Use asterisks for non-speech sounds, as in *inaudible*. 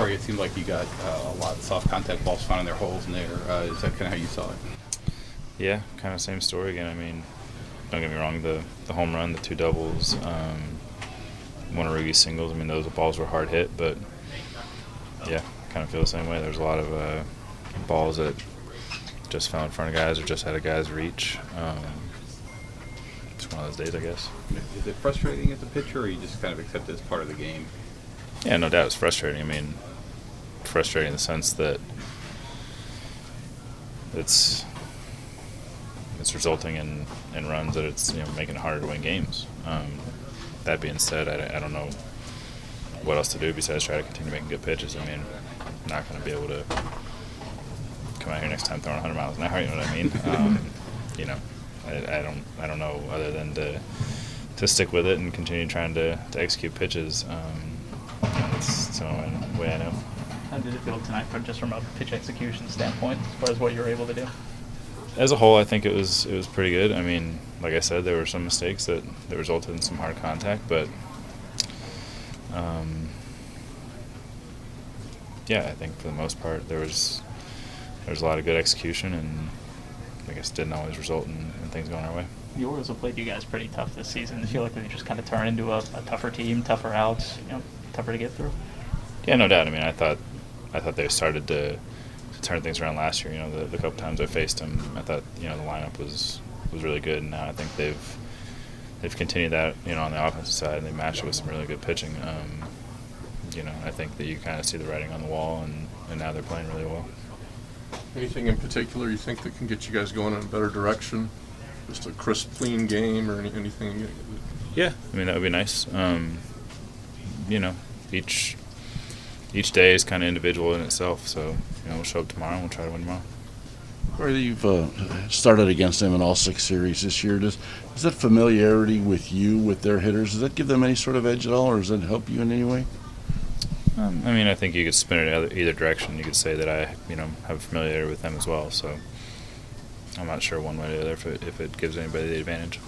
Corey, it seemed like you got uh, a lot of soft contact balls finding their holes in there. Uh, is that kind of how you saw it? Yeah, kind of same story again. I mean, don't get me wrong, the, the home run, the two doubles, um, one of Rougie's singles, I mean, those balls were hard hit, but yeah, kind of feel the same way. There's a lot of uh, balls that just fell in front of guys or just had a guy's reach. Um, it's one of those days, I guess. Is it frustrating as a pitcher, or you just kind of accept it as part of the game? Yeah, no doubt it's frustrating. I mean, frustrating in the sense that it's it's resulting in, in runs that it's you know making it harder to win games. Um, that being said, I, I don't know what else to do besides try to continue making good pitches. I mean, I'm not going to be able to come out here next time throwing 100 miles an hour. You know what I mean? *laughs* Um, you know, I, I don't I don't know other than to to stick with it and continue trying to, to execute pitches. Um, that's the only way I know. How did it feel tonight, from just from a pitch execution standpoint, as far as what you were able to do? As a whole, I think it was it was pretty good. I mean, like I said, there were some mistakes that, that resulted in some hard contact, but um, yeah, I think for the most part there was there was a lot of good execution, and I guess didn't always result in, in things going our way. The Orioles have played you guys pretty tough this season. Do you feel like they just kind of turn into a, a tougher team, tougher outs, you know, tougher to get through? Yeah, no doubt. I mean, I thought I thought they started to, to turn things around last year. You know, the, the couple times I faced them, I thought you know the lineup was was really good, and now I think they've they've continued that you know on the offensive side, and they matched it with some really good pitching. Um, you know, I think that you kind of see the writing on the wall, and, and now they're playing really well. Anything in particular you think that can get you guys going in a better direction? Just a crisp, clean game, or any, anything? Yeah, I mean that would be nice. Um, you know, each each day is kind of individual in itself. So you know, we'll show up tomorrow and we'll try to win tomorrow. Corey, you've uh, started against them in all six series this year. Does, does that familiarity with you, with their hitters, does that give them any sort of edge at all, or does that help you in any way? Um, I mean, I think you could spin it either, either direction. You could say that I, you know, have familiarity with them as well. So I'm not sure one way or the other if it, if it gives anybody the advantage.